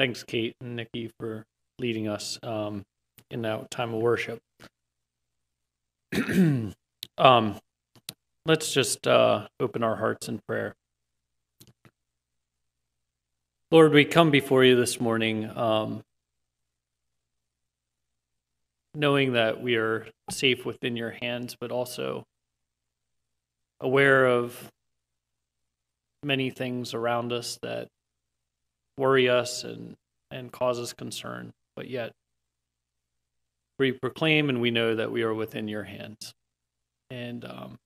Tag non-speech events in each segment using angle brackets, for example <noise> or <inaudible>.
thanks, Kate and Nikki, for leading us um, in that time of worship. <clears throat> um, let's just uh, open our hearts in prayer. Lord, we come before you this morning um, knowing that we are safe within your hands, but also aware of many things around us that worry us and, and cause us concern, but yet we proclaim and we know that we are within your hands. And um,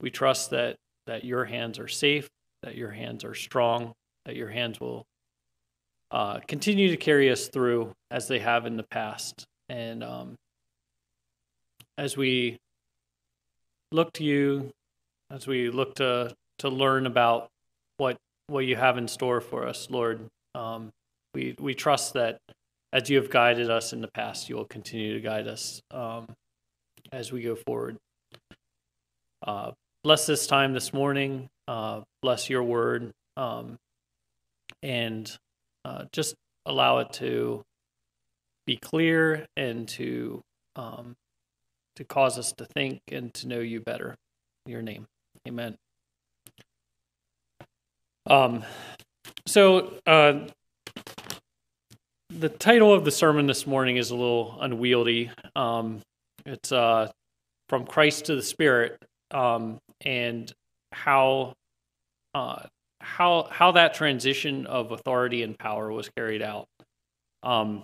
we trust that, that your hands are safe, that your hands are strong, that your hands will uh, continue to carry us through as they have in the past. And um, as we look to you, as we look to to learn about what you have in store for us, Lord, um, we we trust that as you have guided us in the past, you will continue to guide us um, as we go forward. Uh, bless this time this morning. Uh, bless your word, um, and uh, just allow it to be clear and to um, to cause us to think and to know you better. In your name, Amen. Um, so uh, the title of the sermon this morning is a little unwieldy. Um, it's uh, from Christ to the Spirit, um, and how uh, how how that transition of authority and power was carried out. Um,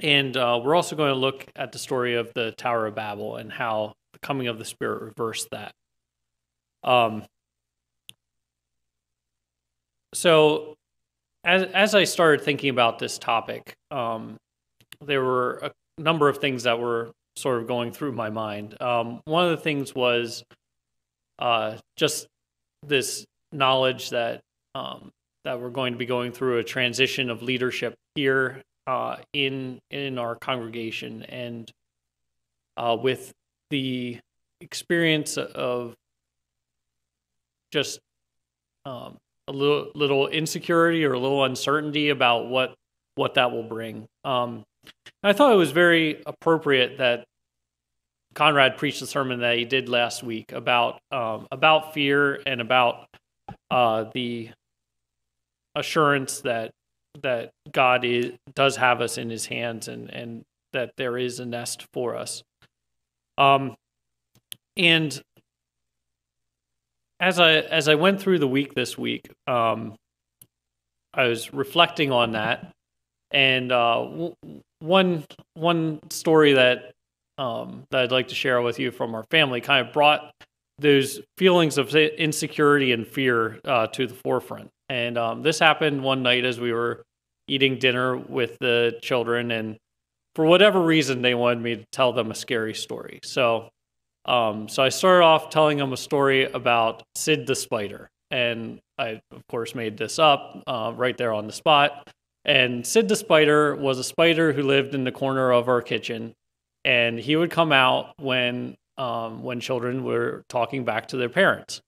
and uh, we're also going to look at the story of the Tower of Babel and how the coming of the Spirit reversed that. Um, so, as as I started thinking about this topic, um, there were a number of things that were sort of going through my mind. Um, one of the things was uh, just this knowledge that um, that we're going to be going through a transition of leadership here uh, in in our congregation, and uh, with the experience of just um, a little little insecurity or a little uncertainty about what what that will bring. Um, I thought it was very appropriate that Conrad preached the sermon that he did last week about um, about fear and about uh, the assurance that that God is, does have us in His hands and and that there is a nest for us. Um, and as I as I went through the week this week, um, I was reflecting on that, and uh, w- one one story that um, that I'd like to share with you from our family kind of brought those feelings of insecurity and fear uh, to the forefront. And um, this happened one night as we were eating dinner with the children, and for whatever reason, they wanted me to tell them a scary story. So um, so I started off telling them a story about Sid the spider, and I of course made this up uh, right there on the spot. And Sid the spider was a spider who lived in the corner of our kitchen, and he would come out when um, when children were talking back to their parents.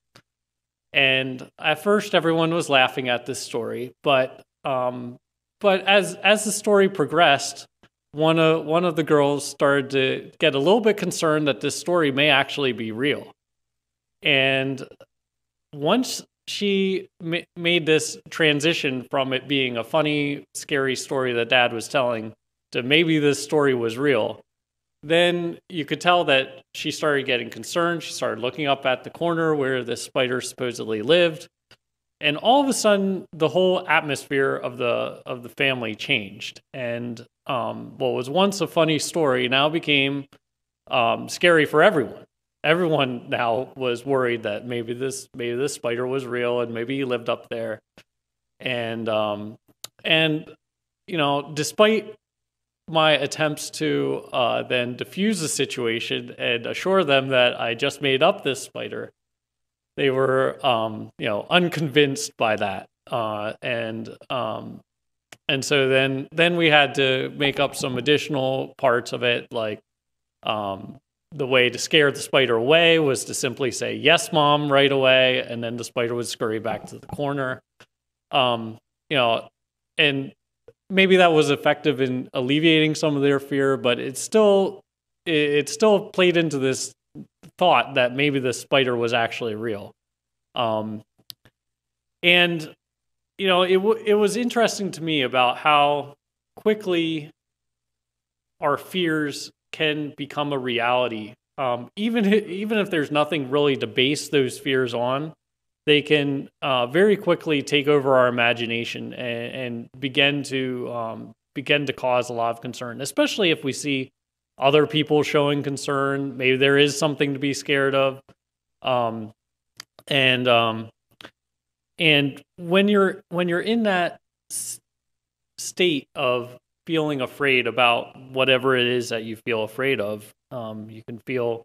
And at first, everyone was laughing at this story, but um, but as as the story progressed, one of one of the girls started to get a little bit concerned that this story may actually be real. And once she ma- made this transition from it being a funny, scary story that dad was telling to maybe this story was real, then you could tell that she started getting concerned. She started looking up at the corner where the spider supposedly lived and all of a sudden the whole atmosphere of the of the family changed. And um, what was once a funny story now became um, scary for everyone. Everyone now was worried that maybe this maybe this spider was real and maybe he lived up there. And um, and you know despite my attempts to uh, then diffuse the situation and assure them that I just made up this spider they were um, you know unconvinced by that uh, and um, and so then then we had to make up some additional parts of it like um, the way to scare the spider away was to simply say yes mom right away and then the spider would scurry back to the corner. Um, you know, and maybe that was effective in alleviating some of their fear, but it's still it, it still played into this thought that maybe the spider was actually real. Um, and you know, it w- it was interesting to me about how quickly our fears can become a reality. Um, even even if there's nothing really to base those fears on, they can uh, very quickly take over our imagination and, and begin to um, begin to cause a lot of concern, especially if we see other people showing concern. Maybe there is something to be scared of, um, and um, and when you're when you're in that s- state of feeling afraid about whatever it is that you feel afraid of, um, you can feel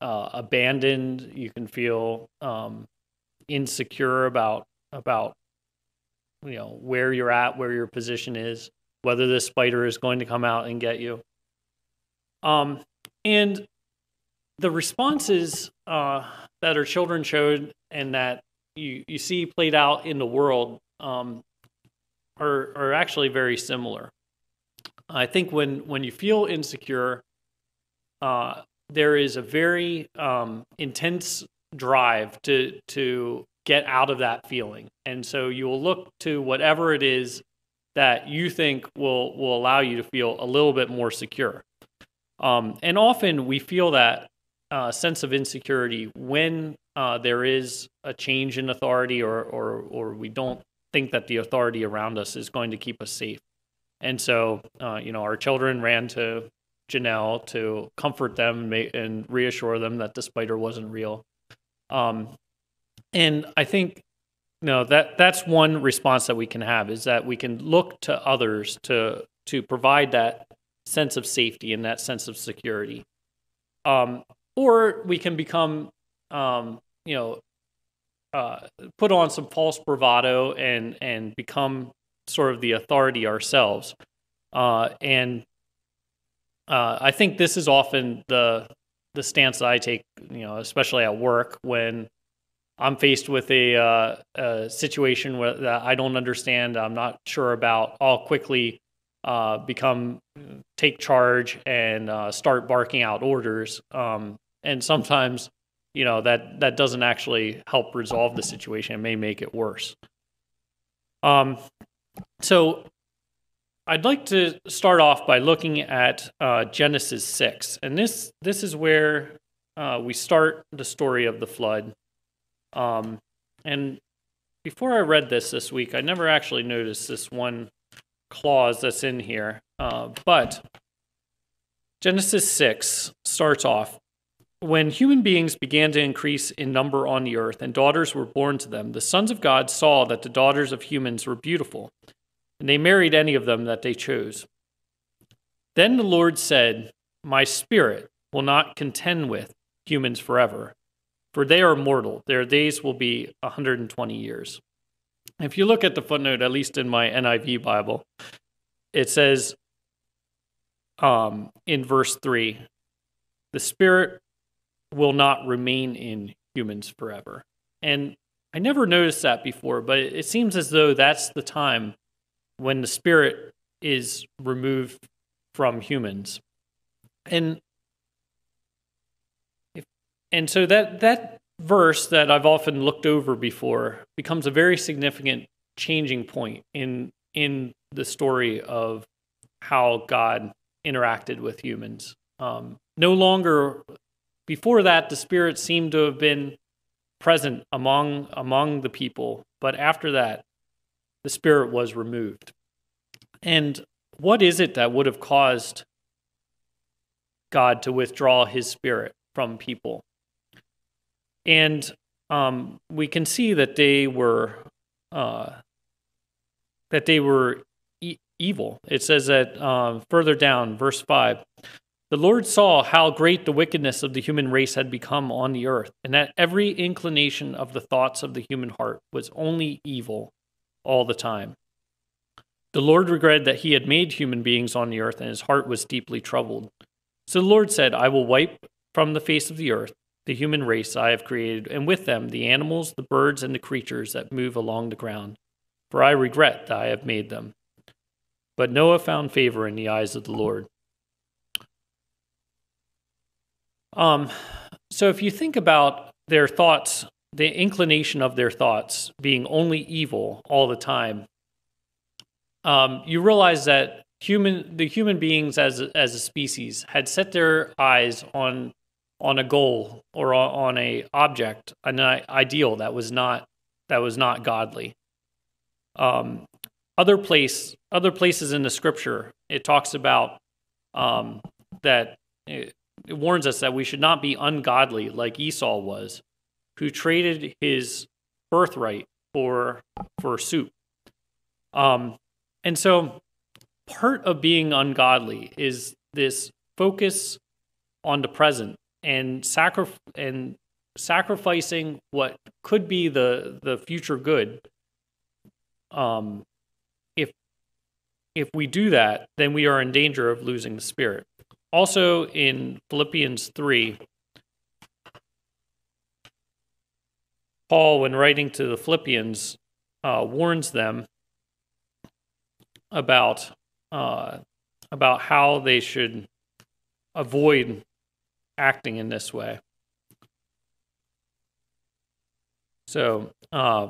uh, abandoned. You can feel um, insecure about about you know where you're at, where your position is, whether this spider is going to come out and get you. Um, and the responses uh, that our children showed and that you, you see played out in the world um, are, are actually very similar. I think when, when you feel insecure, uh, there is a very um, intense drive to to get out of that feeling, and so you will look to whatever it is that you think will will allow you to feel a little bit more secure. Um, and often we feel that uh, sense of insecurity when uh, there is a change in authority, or or or we don't think that the authority around us is going to keep us safe. And so, uh, you know, our children ran to Janelle to comfort them and reassure them that the spider wasn't real. Um, and I think you know that that's one response that we can have is that we can look to others to to provide that sense of safety and that sense of security. Um, or we can become, um, you know, uh, put on some false bravado and and become sort of the authority ourselves. Uh, and uh, I think this is often the the stance that I take, you know, especially at work when I'm faced with a, uh, a situation where, that I don't understand, I'm not sure about. I'll quickly uh, become take charge and uh, start barking out orders. Um, and sometimes, you know, that that doesn't actually help resolve the situation. It may make it worse. Um, so I'd like to start off by looking at uh, Genesis six, and this this is where uh, we start the story of the flood. Um, and before I read this this week, I never actually noticed this one clause that's in here. Uh, but Genesis 6 starts off When human beings began to increase in number on the earth and daughters were born to them, the sons of God saw that the daughters of humans were beautiful, and they married any of them that they chose. Then the Lord said, My spirit will not contend with humans forever, for they are mortal. Their days will be a 120 years. If you look at the footnote, at least in my NIV Bible, it says um, in verse 3 the Spirit will not remain in humans forever. And I never noticed that before, but it seems as though that's the time when the Spirit is removed from humans. And if, and so that that verse that I've often looked over before becomes a very significant changing point in in the story of how God interacted with humans. Um, no longer before that, the Spirit seemed to have been present among among the people, but after that, the Spirit was removed. And what is it that would have caused God to withdraw His Spirit from people? And um, we can see that they were uh, that they were e- evil. It says that uh, further down, verse five. The Lord saw how great the wickedness of the human race had become on the earth, and that every inclination of the thoughts of the human heart was only evil all the time. The Lord regretted that he had made human beings on the earth, and his heart was deeply troubled. So the Lord said, I will wipe from the face of the earth the human race I have created, and with them the animals, the birds, and the creatures that move along the ground for I regret that I have made them. But Noah found favor in the eyes of the Lord. Um, so if you think about their thoughts, the inclination of their thoughts being only evil all the time, um, you realize that human the human beings as as a species had set their eyes on on a goal or on a object, an ideal that was not that was not godly. Um, other place other places in the scripture it talks about um, that it, it warns us that we should not be ungodly like Esau was, who traded his birthright for for soup. Um, and so part of being ungodly is this focus on the present and sacri- and sacrificing what could be the the future good um if if we do that then we are in danger of losing the spirit. Also in philippians 3 paul when writing to the philippians uh, warns them about uh, about how they should avoid acting in this way. So, uh,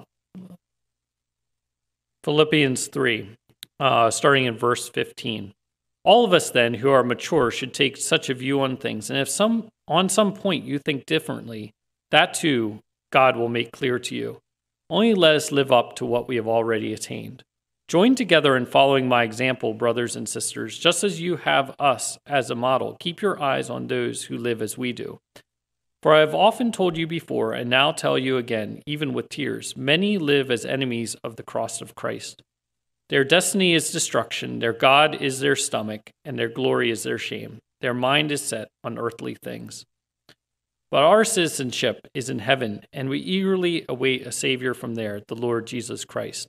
Philippians 3, uh, starting in verse 15. All of us then who are mature should take such a view on things. And if some on some point you think differently, that too God will make clear to you. Only let us live up to what we have already attained. Join together in following my example, brothers and sisters, just as you have us as a model. Keep your eyes on those who live as we do. For I have often told you before, and now tell you again, even with tears, many live as enemies of the cross of Christ. Their destiny is destruction, their God is their stomach, and their glory is their shame. Their mind is set on earthly things. But our citizenship is in heaven, and we eagerly await a Savior from there, the Lord Jesus Christ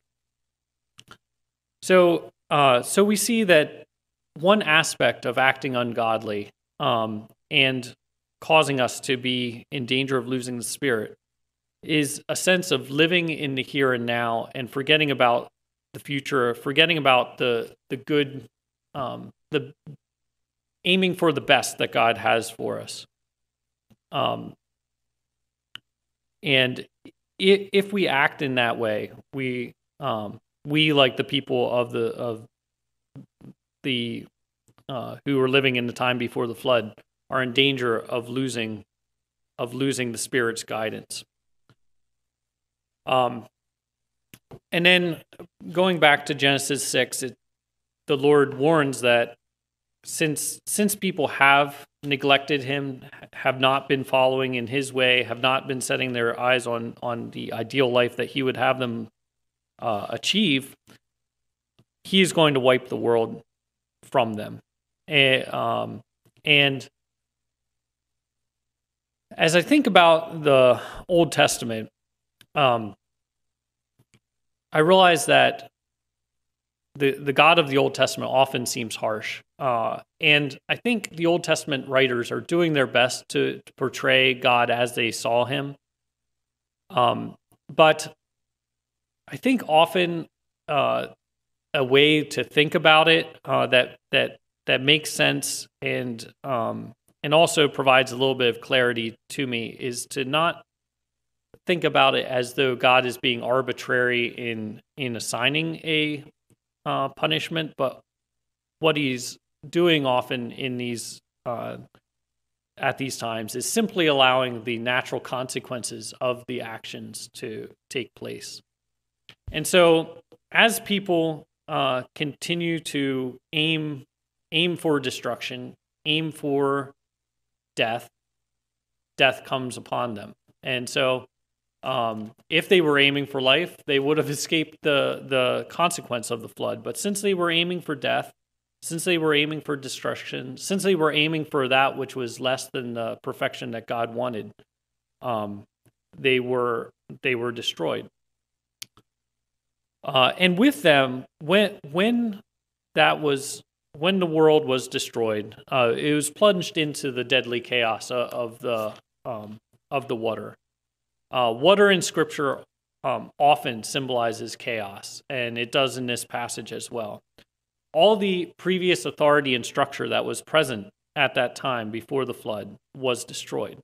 so, uh, so we see that one aspect of acting ungodly um, and causing us to be in danger of losing the spirit is a sense of living in the here and now and forgetting about the future, forgetting about the the good, um, the aiming for the best that God has for us. Um, and if we act in that way, we um, we like the people of the of the uh, who were living in the time before the flood are in danger of losing of losing the spirit's guidance. Um, and then going back to genesis 6 it, the lord warns that since since people have neglected him have not been following in his way have not been setting their eyes on on the ideal life that he would have them uh, achieve, he is going to wipe the world from them. And, um, and as I think about the Old Testament, um, I realize that the, the God of the Old Testament often seems harsh. Uh, and I think the Old Testament writers are doing their best to, to portray God as they saw him. Um, but I think often uh, a way to think about it uh, that that that makes sense and um, and also provides a little bit of clarity to me is to not think about it as though God is being arbitrary in in assigning a uh, punishment, but what He's doing often in these uh, at these times is simply allowing the natural consequences of the actions to take place. And so, as people uh, continue to aim aim for destruction, aim for death, death comes upon them. And so, um, if they were aiming for life, they would have <laughs> escaped the the consequence of the flood. But since they were aiming for death, since they were aiming for destruction, since they were aiming for that which was less than the perfection that God wanted, um, they were they were destroyed. Uh, and with them, when when that was when the world was destroyed, uh, it was plunged into the deadly chaos of, of the um, of the water. Uh, water in Scripture um, often symbolizes chaos, and it does in this passage as well. All the previous authority and structure that was present at that time before the flood was destroyed.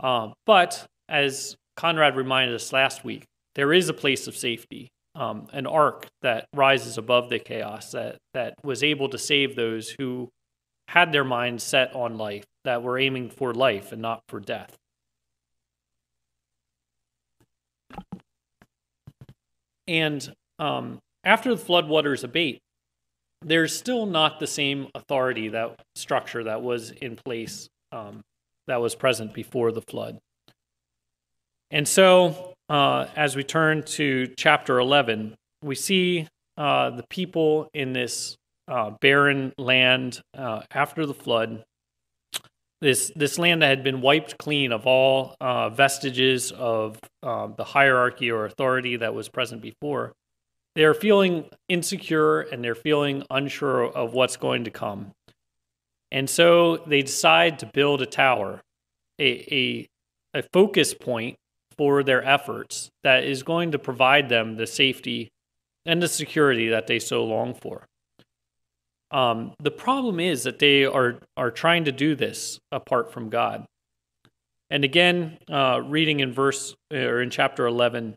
Uh, but as Conrad reminded us last week, there is a place of safety, um, an ark that rises above the chaos that, that was able to save those who had their minds set on life, that were aiming for life and not for death. And um, after the floodwaters abate, there's still not the same authority that structure that was in place um, that was present before the flood. And so, uh, as we turn to chapter 11, we see uh, the people in this uh, barren land uh, after the flood. This this land that had been wiped clean of all uh, vestiges of uh, the hierarchy or authority that was present before. They are feeling insecure and they're feeling unsure of what's going to come. And so they decide to build a tower, a, a, a focus point for their efforts that is going to provide them the safety and the security that they so long for. Um, the problem is that they are are trying to do this apart from God. And again, uh, reading in verse or in chapter eleven,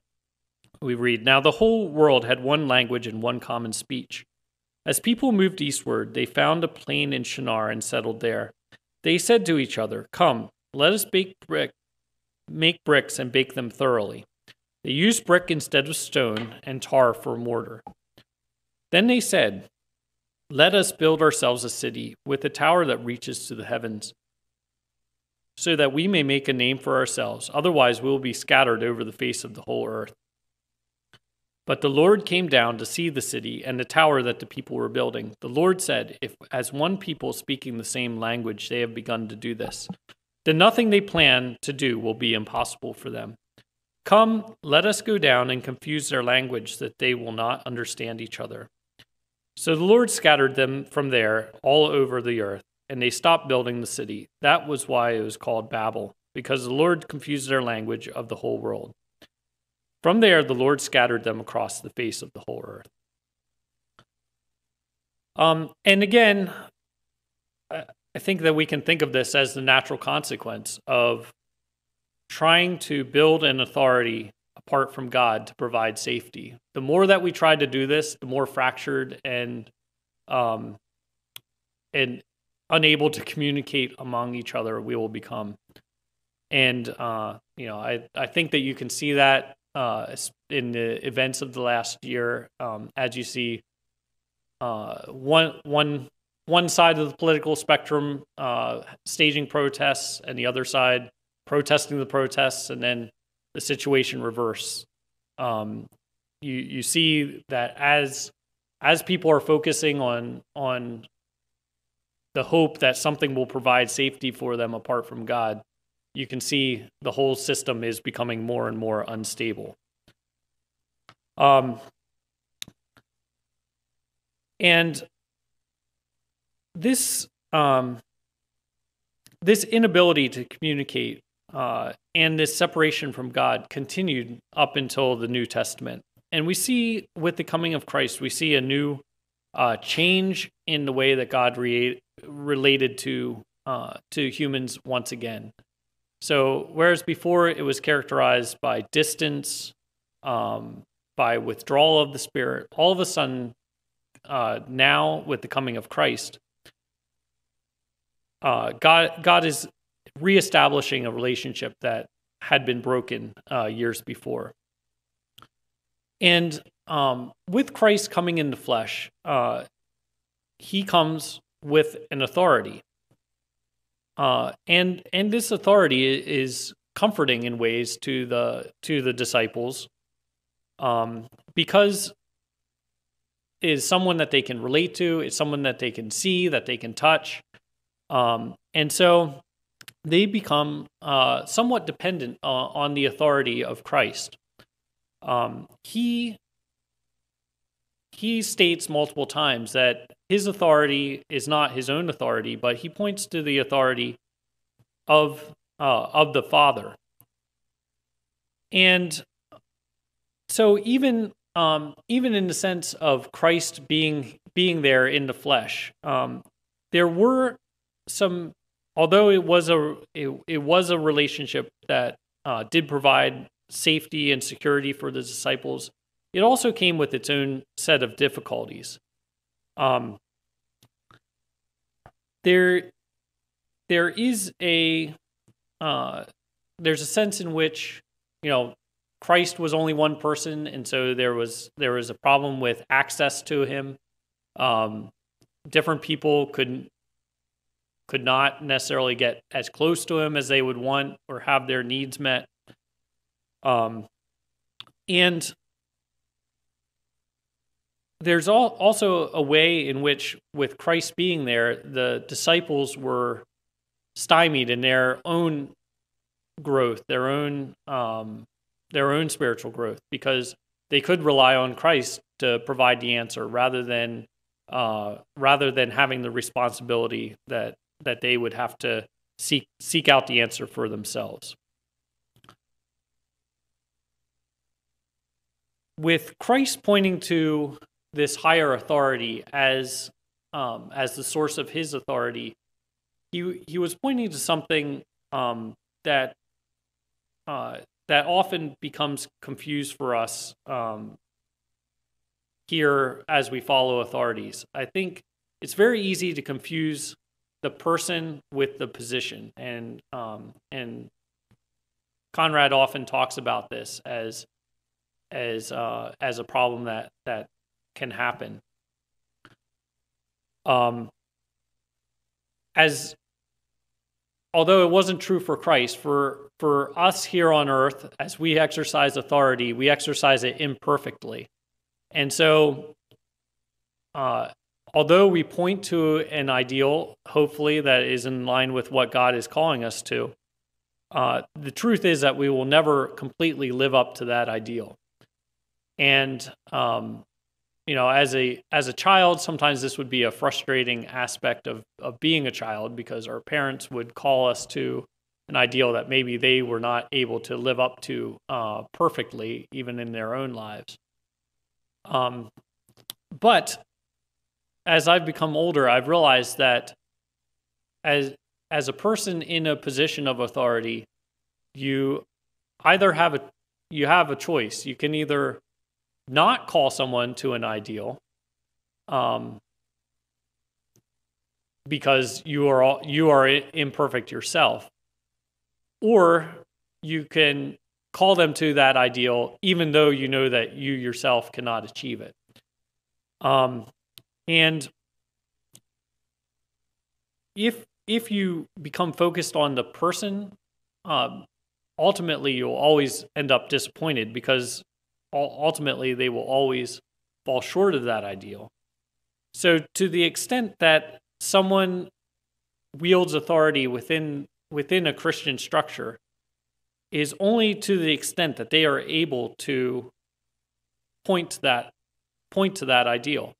we read, "Now the whole world had one language and one common speech. As people moved eastward, they found a plain in Shinar and settled there. They said to each other, "Come, let us bake brick, make bricks and bake them thoroughly." They used brick instead of stone and tar for mortar. Then they said, let us build ourselves a city with a tower that reaches to the heavens, so that we may make a name for ourselves. Otherwise, we will be scattered over the face of the whole earth. But the Lord came down to see the city and the tower that the people were building. The Lord said, If as one people speaking the same language they have begun to do this, then nothing they plan to do will be impossible for them. Come, let us go down and confuse their language that they will not understand each other. So the Lord scattered them from there all over the earth, and they stopped building the city. That was why it was called Babel, because the Lord confused their language of the whole world. From there, the Lord scattered them across the face of the whole earth. Um, and again, I think that we can think of this as the natural consequence of trying to build an authority apart from God to provide safety. The more that we try to do this, the more fractured and um, and unable to communicate among each other we will become. And uh, you know, I I think that you can see that uh, in the events of the last year, um, as you see uh, one one one side of the political spectrum uh, staging protests, and the other side protesting the protests, and then the situation reverse. Um, you you see that as as people are focusing on on the hope that something will provide safety for them apart from God, you can see the whole system is becoming more and more unstable. Um, and this um, this inability to communicate uh, and this separation from God continued up until the New Testament. And we see with the coming of Christ, we see a new uh, change in the way that God re- related to uh, to humans once again. So whereas before it was characterized by distance, um, by withdrawal of the Spirit, all of a sudden, uh, now with the coming of Christ, uh, God God is reestablishing a relationship that had been broken uh, years before. And um, with Christ coming into flesh, uh, he comes with an authority. Uh, and and this authority is comforting in ways to the to the disciples um, because is someone that they can relate to, it's someone that they can see, that they can touch. Um, and so they become uh, somewhat dependent uh, on the authority of Christ. Um, he he states multiple times that his authority is not his own authority, but he points to the authority of uh, of the Father. And so even um, even in the sense of Christ being being there in the flesh, um, there were some. Although it was a it, it was a relationship that uh, did provide safety and security for the disciples, it also came with its own set of difficulties. Um, there, there is a uh, there's a sense in which you know Christ was only one person, and so there was there was a problem with access to him. Um, different people could could not necessarily get as close to him as they would want or have their needs met. Um, and there's all, also a way in which, with Christ being there, the disciples were stymied in their own growth, their own um, their own spiritual growth, because they could rely on Christ to provide the answer rather than uh, rather than having the responsibility that that they would have to seek seek out the answer for themselves. With Christ pointing to this higher authority as um, as the source of his authority, he he was pointing to something um, that uh, that often becomes confused for us um, here as we follow authorities. I think it's very easy to confuse the person with the position, and um, and Conrad often talks about this as as uh, as a problem that that can happen. Um, as although it wasn't true for Christ, for for us here on earth, as we exercise authority, we exercise it imperfectly, and so. Uh, although we point to an ideal, hopefully that is in line with what God is calling us to, uh, the truth is that we will never completely live up to that ideal. And um, you know, as a as a child, sometimes this would be a frustrating aspect of of being a child because our parents would call us to an ideal that maybe they were not able to live up to uh, perfectly, even in their own lives. Um, but as I've become older, I've realized that as as a person in a position of authority, you either have a you have a choice. You can either not call someone to an ideal um, because you are all, you are imperfect yourself or you can call them to that ideal even though you know that you yourself cannot achieve it um, and if if you become focused on the person um, ultimately you'll always end up disappointed because ultimately they will always fall short of that ideal. So, to the extent that someone wields authority within within a Christian structure, is only to the extent that they are able to point to that point to that ideal.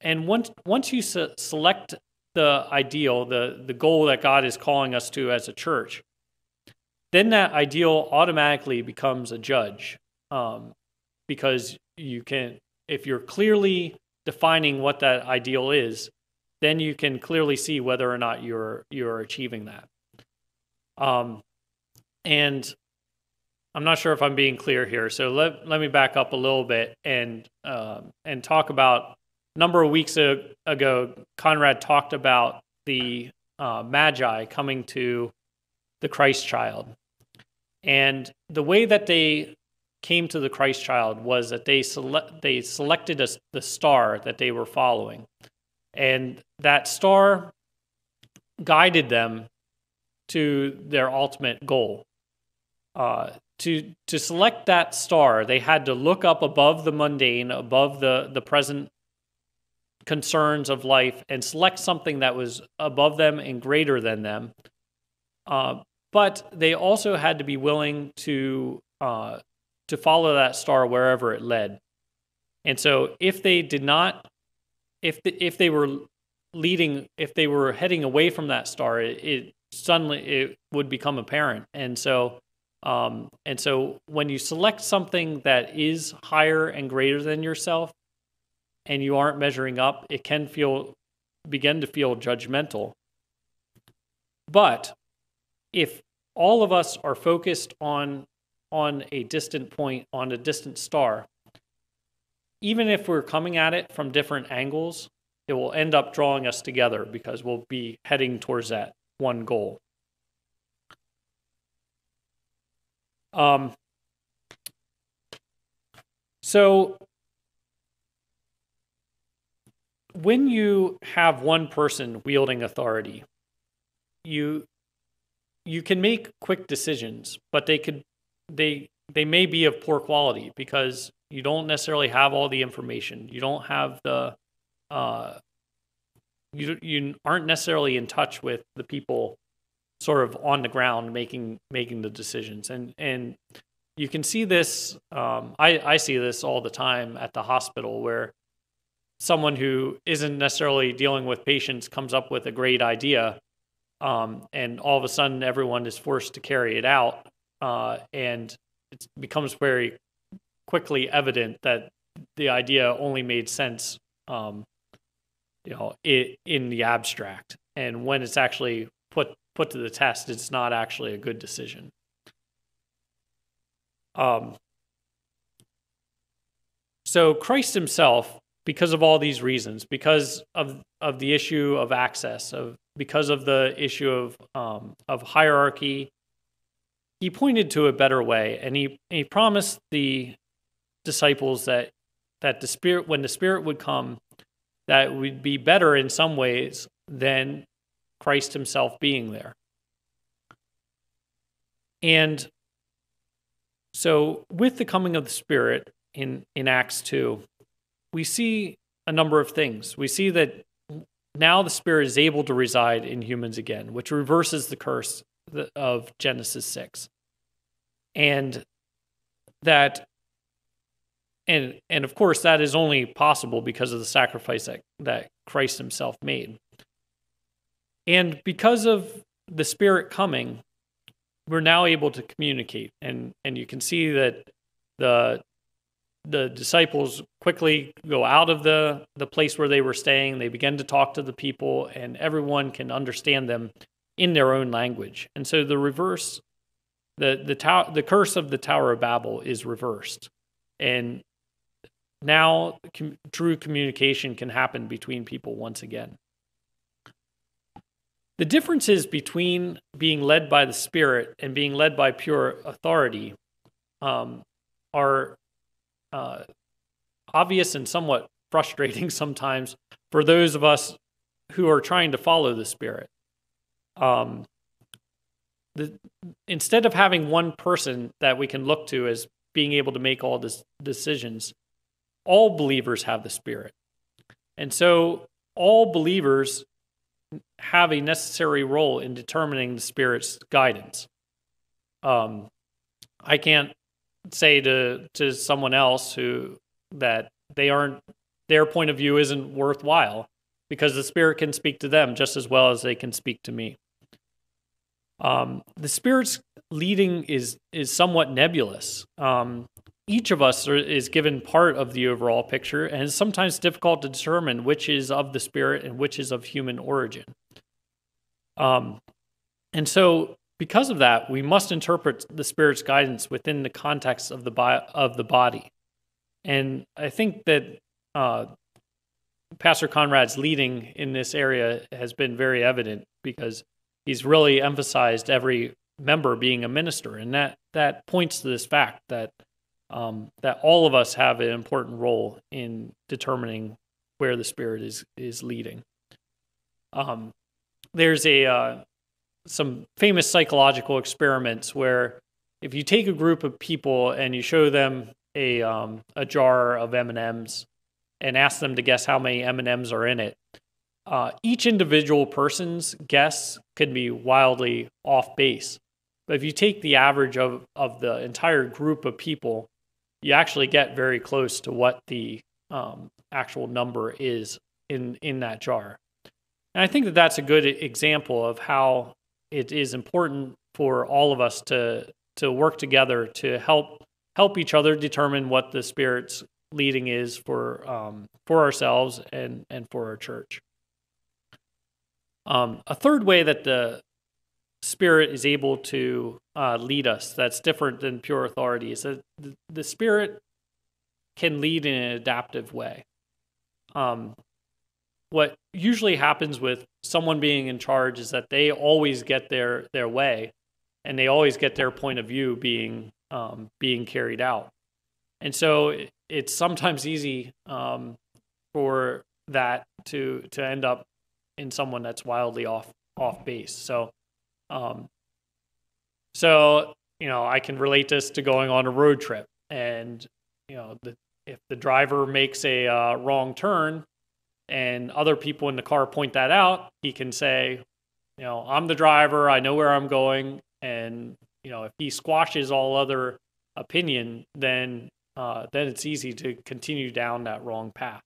And once once you se- select the ideal, the the goal that God is calling us to as a church, then that ideal automatically becomes a judge. Um, because you can if you're clearly defining what that ideal is then you can clearly see whether or not you're you're achieving that um, and i'm not sure if i'm being clear here so let, let me back up a little bit and uh, and talk about number of weeks ago conrad talked about the uh, magi coming to the christ child and the way that they came to the Christ child was that they select they selected a, the star that they were following, and that star guided them to their ultimate goal. Uh, to to select that star, they had to look up above the mundane, above the the present concerns of life, and select something that was above them and greater than them. Uh, but they also had to be willing to uh, to follow that star wherever it led. And so if they did not, if the, if they were leading, if they were heading away from that star, it, it suddenly it would become apparent. And so Um, and so when you select something that is higher and greater than yourself and you aren't measuring up, it can feel begin to feel judgmental. But if all of us are focused on on a distant point, on a distant star, even if we're coming at it from different angles, it will end up drawing us together because we'll be heading towards that one goal. Um, so when you have one person wielding authority, you you can make quick decisions, but they could they they may be of poor quality because you don't necessarily have all the information. You don't have the uh, you you aren't necessarily in touch with the people sort of on the ground making making the decisions and and you can see this um, I, I see this all the time at the hospital where someone who isn't necessarily dealing with patients comes up with a great idea um, and all of a sudden everyone is forced to carry it out uh, and it becomes very quickly evident that the idea only made sense um, you know it, in the abstract. And when it's actually put put to the test it's not actually a good decision. Um, so christ himself because of all these reasons because of of the issue of access of because of the issue of um, of hierarchy he pointed to a better way and he he promised the disciples that that the spirit when the spirit would come that would be better in some ways than Christ himself being there. And so, with the coming of the Spirit in, in Acts 2, we see a number of things. We see that now the Spirit is able to reside in humans again, which reverses the curse of Genesis 6. And that and and of course that is only possible because of the sacrifice that, that Christ himself made. And because of the Spirit coming, we're now able to communicate. And and you can see that the the disciples quickly go out of the, the place where they were staying. They begin to talk to the people, and everyone can understand them in their own language. And so the reverse, the the, tower, the curse of the Tower of Babel is reversed, and now com- true communication can happen between people once again. The differences between being led by the Spirit and being led by pure authority um, are uh, obvious and somewhat frustrating <laughs> sometimes for those of us who are trying to follow the Spirit. Um, the, instead of having one person that we can look to as being able to make all this decisions, all believers have the Spirit. And so all believers have a necessary role in determining the Spirit's guidance. Um, I can't say to to someone else who that they aren't their point of view isn't worthwhile because the Spirit can speak to them just as well as they can speak to me. Um, the Spirit's leading is is somewhat nebulous. Um, each of us is given part of the overall picture, and it's sometimes difficult to determine which is of the spirit and which is of human origin. Um, and so, because of that, we must interpret the spirit's guidance within the context of the of the body. And I think that uh, Pastor Conrad's leading in this area has been very evident because he's really emphasized every member being a minister, and that that points to this fact that um, that all of us have an important role in determining where the spirit is is leading. Um, there's a uh, some famous psychological experiments where if you take a group of people and you show them a um, a jar of M and M's and ask them to guess how many M and M's are in it, uh, each individual person's guess could be wildly off base. But if you take the average of, of the entire group of people you actually get very close to what the um, actual number is in in that jar. And I think that that's a good example of how it is important for all of us to to work together to help help each other determine what the Spirit's leading is for um, for ourselves and and for our church. Um, a third way that the Spirit is able to uh, lead us that's different than pure authority is that the, Spirit can lead in an adaptive way. Um, what usually happens with someone being in charge is that they always get their their way, and they always get their point of view being um, being carried out. And so it's sometimes easy um, for that to to end up in someone that's wildly off off base. So, um, so you know, I can relate this to going on a road trip, and you know, the, if the driver makes a uh, wrong turn, and other people in the car point that out, he can say, you know, I'm the driver, I know where I'm going, and you know, if he squashes all other opinion, then uh, then it's easy to continue down that wrong path.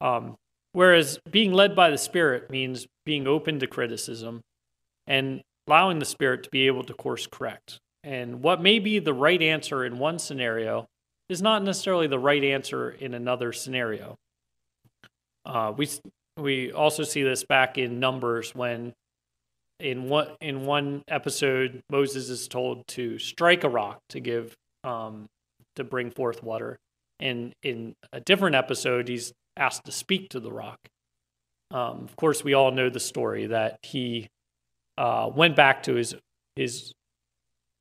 Um, whereas being led by the Spirit means being open to criticism and allowing the Spirit to be able to course correct. And what may be the right answer in one scenario is not necessarily the right answer in another scenario. Uh, we we also see this back in Numbers when in one in one episode Moses is told to strike a rock to give um, to bring forth water. And in a different episode, he's asked to speak to the rock. Um, of course, we all know the story that he uh, went back to his his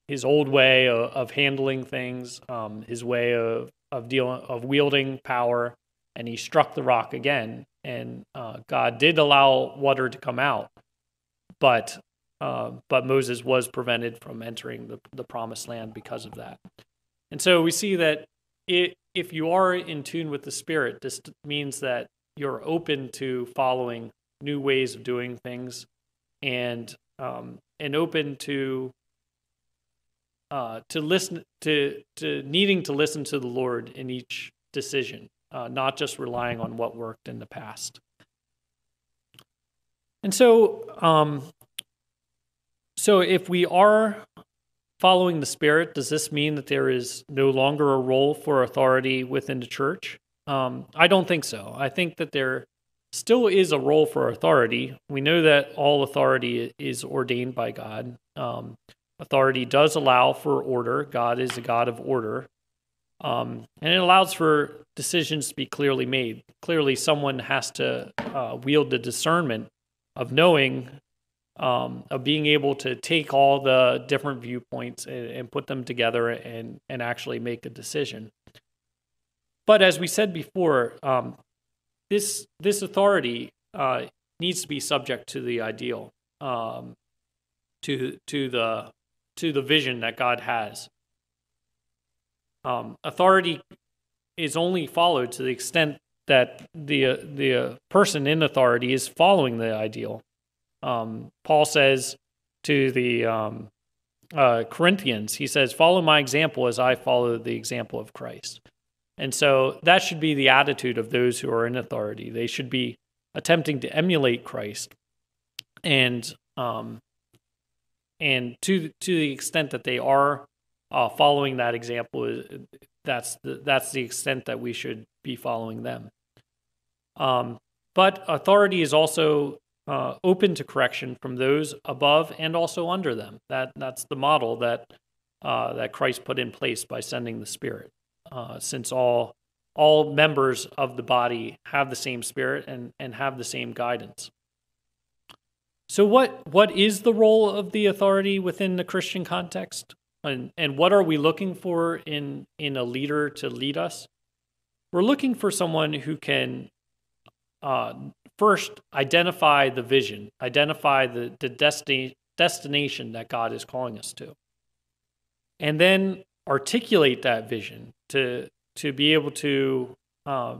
his old way of, of handling things, um, his way of of dealing of wielding power, and he struck the rock again. And uh, God did allow water to come out, but uh, but Moses was prevented from entering the, the promised land because of that. And so we see that it, if you are in tune with the Spirit, this means that you're open to following new ways of doing things and um, and open to uh, to listen to to needing to listen to the Lord in each decision, uh, not just relying on what worked in the past. And so, um, so if we are following the Spirit, does this mean that there is no longer a role for authority within the church? Um, I don't think so. I think that there still is a role for authority. We know that all authority is ordained by God. Um, authority does allow for order. God is a God of order. Um, and it allows for decisions to be clearly made. Clearly, someone has to uh, wield the discernment of knowing um, of being able to take all the different viewpoints and, and, put them together and and actually make a decision. But as we said before, um, this this authority uh, needs to be subject to the ideal, um, to to the to the vision that God has. Um, authority is only followed to the extent that the the person in authority is following the ideal um, Paul says to the um, uh, Corinthians, he says, Follow my example as I follow the example of Christ. And so that should be the attitude of those who are in authority. They should be attempting to emulate Christ. And um, and to to the extent that they are uh, following that example, that's the, that's the extent that we should be following them. Um, but authority is also uh, open to correction from those above and also under them. That that's the model that uh, that Christ put in place by sending the Spirit. Uh, since all all members of the body have the same Spirit and and have the same guidance. So what what is the role of the authority within the Christian context? And and what are we looking for in in a leader to lead us? We're looking for someone who can uh, first identify the vision, identify the, the desti- destination that God is calling us to, and then articulate that vision to to be able to uh,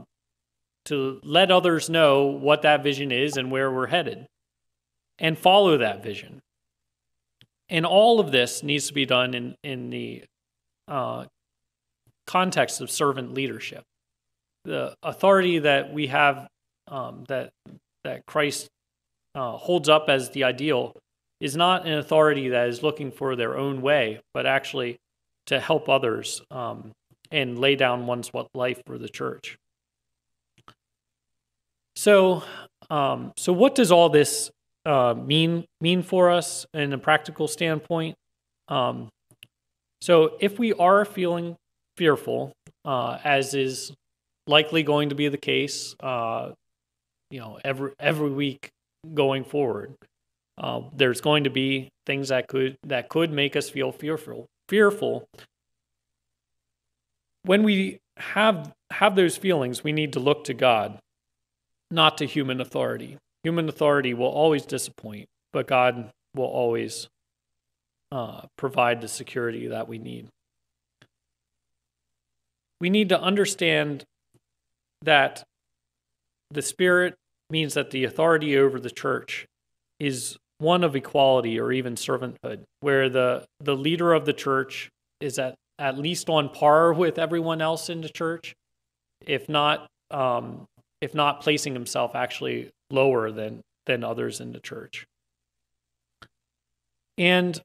to let others know what that vision is and where we're headed, and follow that vision. And all of this needs to be done in in the uh, context of servant leadership. The authority that we have um, that that Christ uh, holds up as the ideal is not an authority that is looking for their own way, but actually to help others um, and lay down one's life for the church. So, um, so what does all this uh, mean mean for us in a practical standpoint? Um, so, if we are feeling fearful, uh, as is likely going to be the case, uh, you know, every every week going forward, uh, there's going to be things that could that could make us feel fearful. Fearful. When we have have those feelings, we need to look to God, not to human authority. Human authority will always disappoint, but God will always uh, provide the security that we need. We need to understand that the Spirit means that the authority over the church is one of equality or even servanthood, where the, the leader of the church is at, at least on par with everyone else in the church, if not um, if not placing himself actually lower than than others in the church. And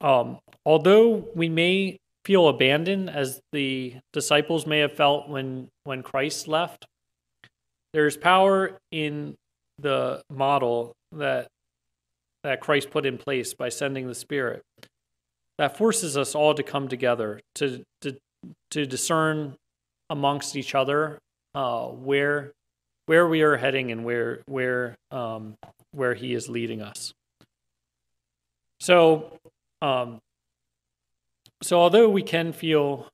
um, although we may feel abandoned, as the disciples may have felt when when Christ left, there's power in the model that that Christ put in place by sending the Spirit that forces us all to come together to to to discern amongst each other uh, where where we are heading and where where um, where He is leading us. So, um, so although we can feel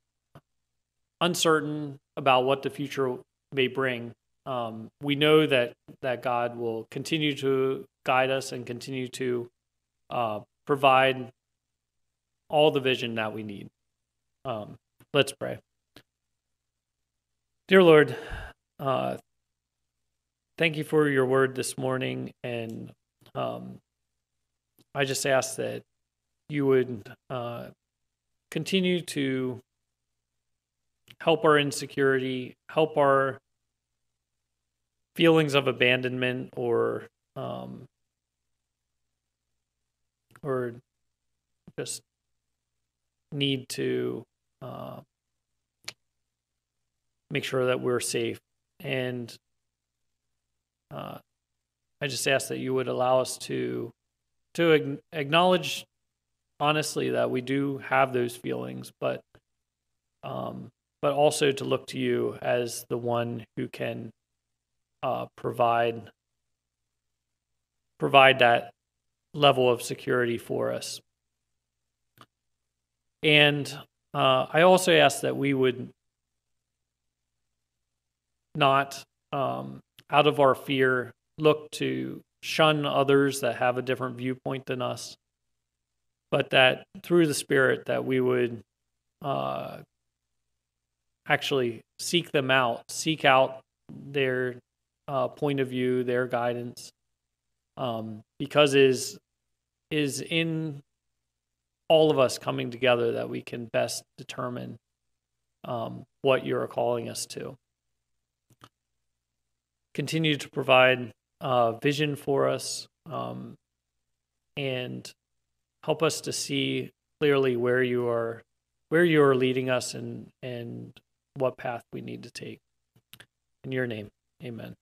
uncertain about what the future may bring, um, we know that that God will continue to guide us and continue to uh, provide all the vision that we need. Um, let's pray. Dear Lord, uh, thank you for your word this morning, and um, I just ask that you would uh, continue to help our insecurity, help our feelings of abandonment or um, or just need to uh, make sure that we're safe. And uh, I just ask that you would allow us to to acknowledge honestly that we do have those feelings, but um, but also to look to you as the one who can uh, provide provide that level of security for us. And uh, I also ask that we would not, um, out of our fear, look to shun others that have a different viewpoint than us, but that through the Spirit that we would uh, actually seek them out, seek out their uh, point of view, their guidance, um, because is is in all of us coming together that we can best determine um, what you're calling us to. Continue to provide uh, vision for us um, and help us to see clearly where you are where you are leading us and and what path we need to take. In your name, amen.